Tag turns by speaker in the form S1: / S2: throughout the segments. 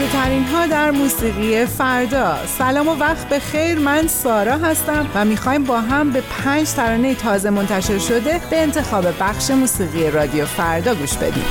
S1: تازه ترین ها در موسیقی فردا. سلام و وقت به خیر. من سارا هستم و می‌خوایم با هم به پنج ترانه تازه منتشر شده به انتخاب بخش موسیقی رادیو فردا گوش بدیم.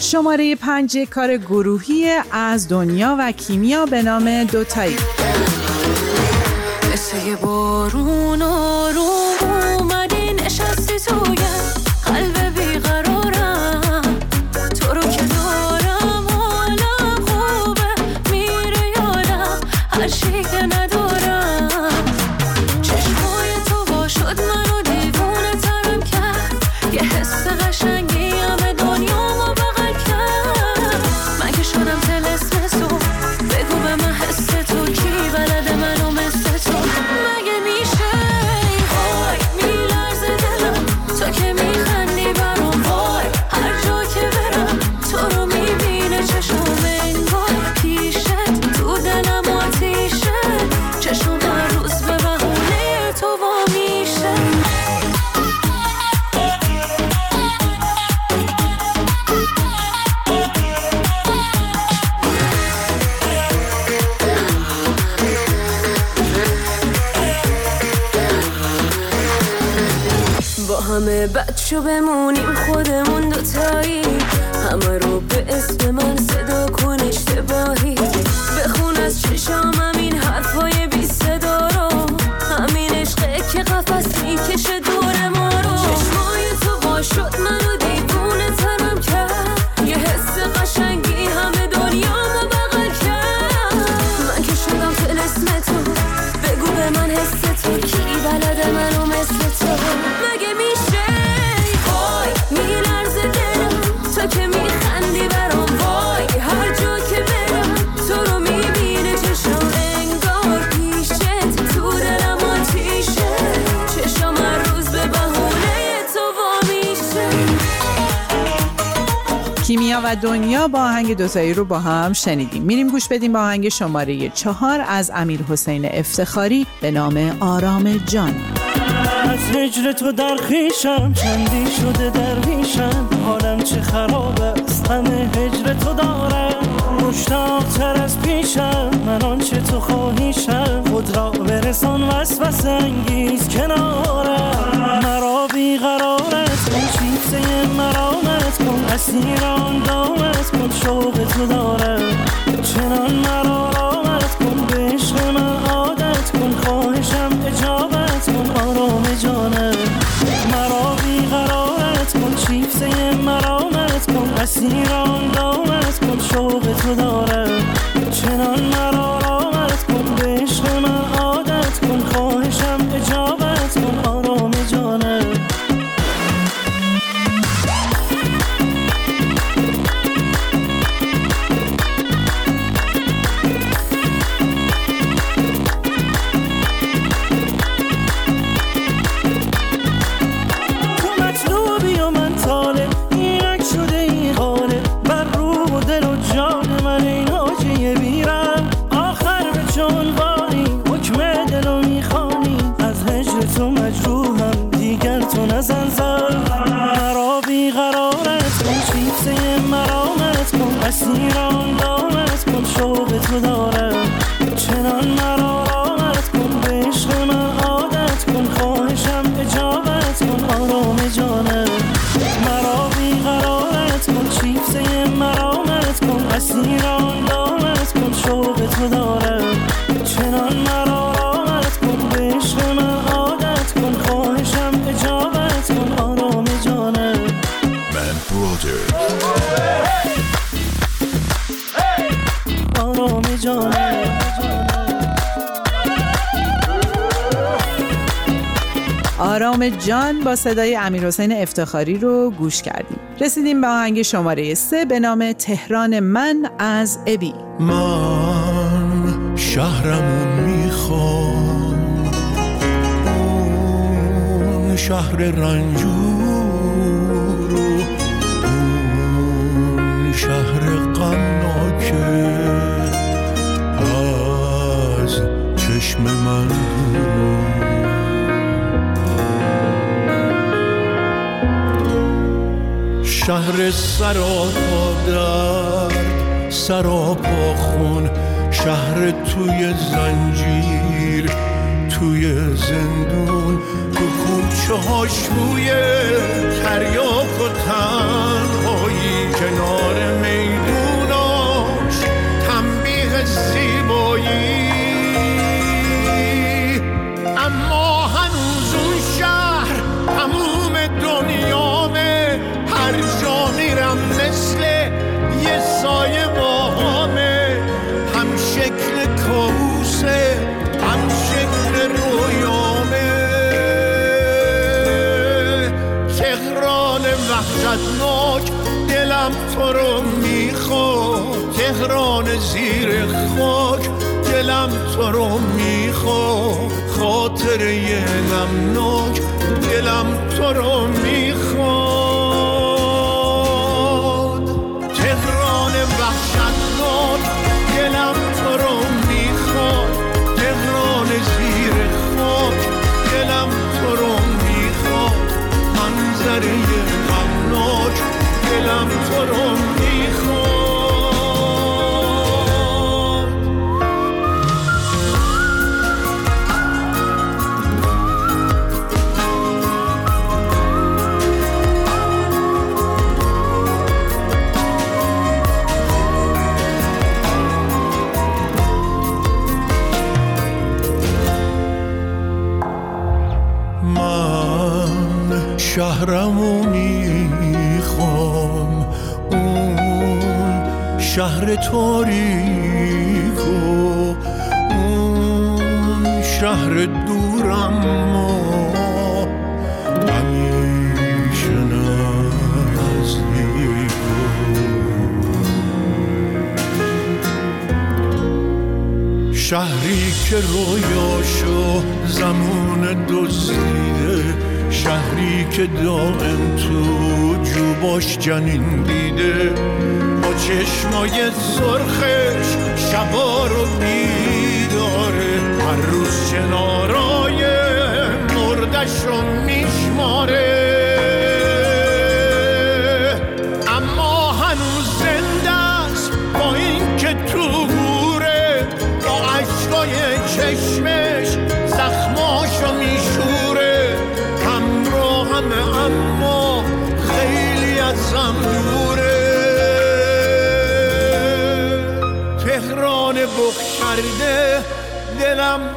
S1: شماره پنج کار گروهی از دنیا و کیمیا به نام دوتایی.
S2: مثل بارون آروم همه بچه بمونیم خودمون دوتایی. همه رو به اسم من صدا کن اشتباهی. بخون از چشام همین حرفای بی صدا رو. همین عشقه که قفص می‌کشه دور ما رو. چشمای تو با شد منو
S1: و دنیا با آهنگ دوتایی رو با هم شنیدیم. میریم گوش بدیم با آهنگ شماره چهار از امیر حسین افتخاری به نام آرام جان.
S3: از هجر تو در خیشم چندی شده درویشم حالم چه خراب است همه هجر تو دارم. مشتاقتر از پیشم. من آنچه تو خواهیشم خود را برسان وسوسه انگیز کنارم. مرا بیقرارت کن چیزه مرامت کن. اسیر آن دامت کن. شوق تو دارم. چنان مرا رامت کن. به عشق من عادت کن. خواهشم اجابت کن. آرام جانم. مرا بیقرارت کن. چیفته مرامت کن. اسیر آن دامت شوق تو دارم. چنان مرا نزن زار مرا بیقرارت کن چیزه مرامت کن. اسیران دامت کن آرام
S1: جان با صدای امیر حسین افتخاری رو گوش کردیم. رسیدیم به آهنگ شماره سه به نام تهران من از ابی.
S4: من شهرمون می‌خوام. شهر رنجور. شهر سراپا درد سراپا خون. شهر توی زنجیر توی زندون. تو کوچه هاش روی تریاک و تنهایی تو رو می‌خواد تهران زیر خاک دلم تو رو می‌خواد خاطره غمناک دلم تو رو می‌خواد شهر تاریک و اون شهر دورم ما شهری که رویاشو زمان دزدیده شهری که دائم تو جوباش جنین دیده. چشمای سرخش شبا رو بیداره هر روز کنارای مردش رو میشماره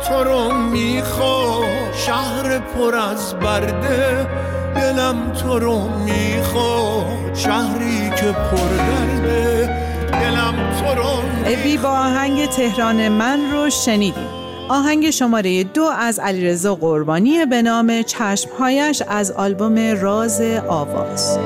S4: تو رو می‌خواد شهر پر از برده دلم تو رو می‌خواد شهری که پر درده دلم تو رو
S5: ابی با آهنگ تهران من رو شنیدیم آهنگ شماره دو از علیرضا قربانی به نام چشمهایش از آلبوم راز آواز.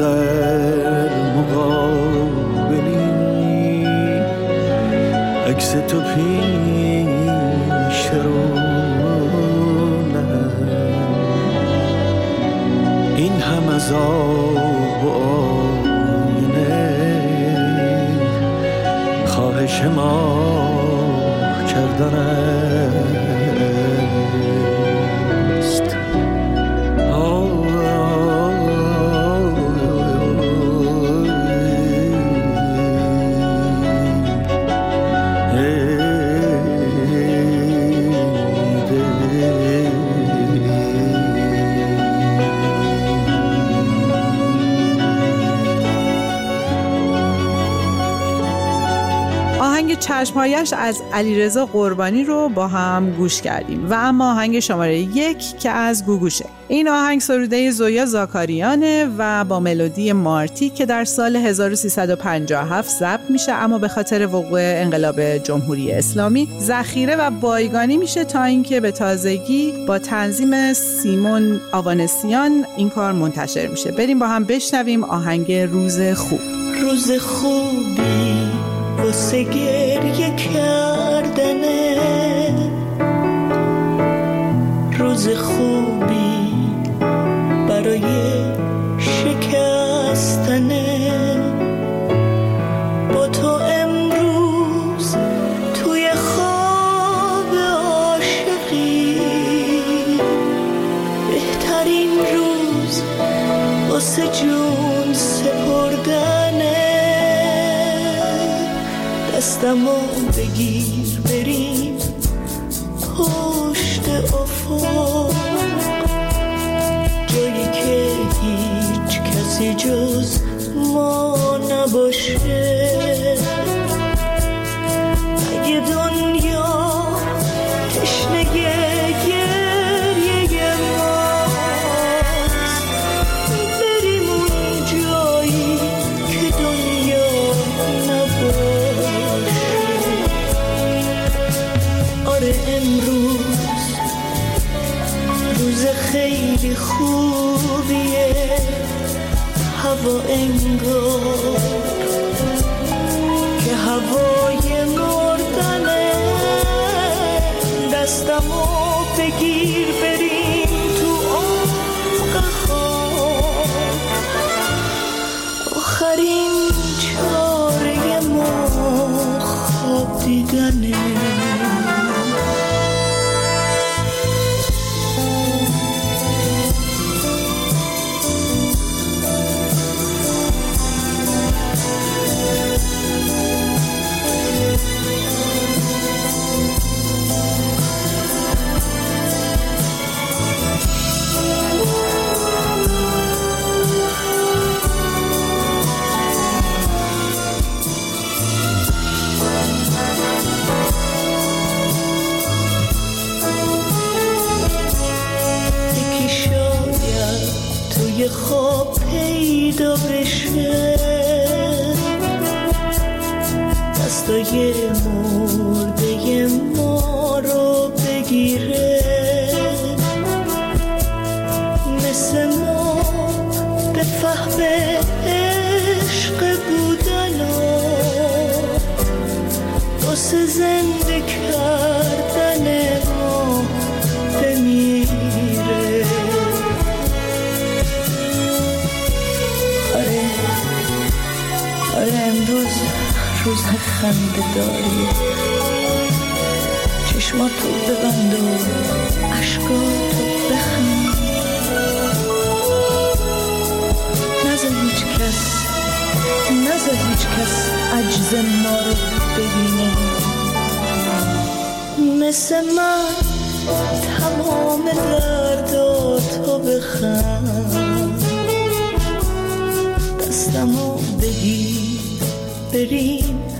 S6: در مقابلی. عکس تو پیش
S5: کرونم این هم از آب و آینه. خواهش ما کردن
S1: آهنگ چشمهایش از علیرضا قربانی رو با هم گوش کردیم. و اما آهنگ شماره یک که از گوگوشه. این آهنگ سروده زویا زاکاریانه و با ملودی مارتی که در سال 1357 ضبط میشه اما به خاطر وقوع انقلاب جمهوری اسلامی ذخیره و بایگانی میشه تا اینکه به تازگی با تنظیم سیمون آوانسیان این کار منتشر میشه. بریم با هم بشنویم آهنگ روز خوب.
S7: روز خوبی. واسه گریه کردنه روز خوبی برای شکستنه با تو امروز توی خواب عاشقی. بهترین روز واسه جون دستمو بگیر بریم. پشت افق. جایی که هیچ کسی جز ما نباشه. خنده داری. چشماتو ببند و عشقاتو بخند. نزا هیچ کس نزا هیچ کس عجز ما رو ببینه. مثل من تمام درداتو بخند. دستمو بگیر بریم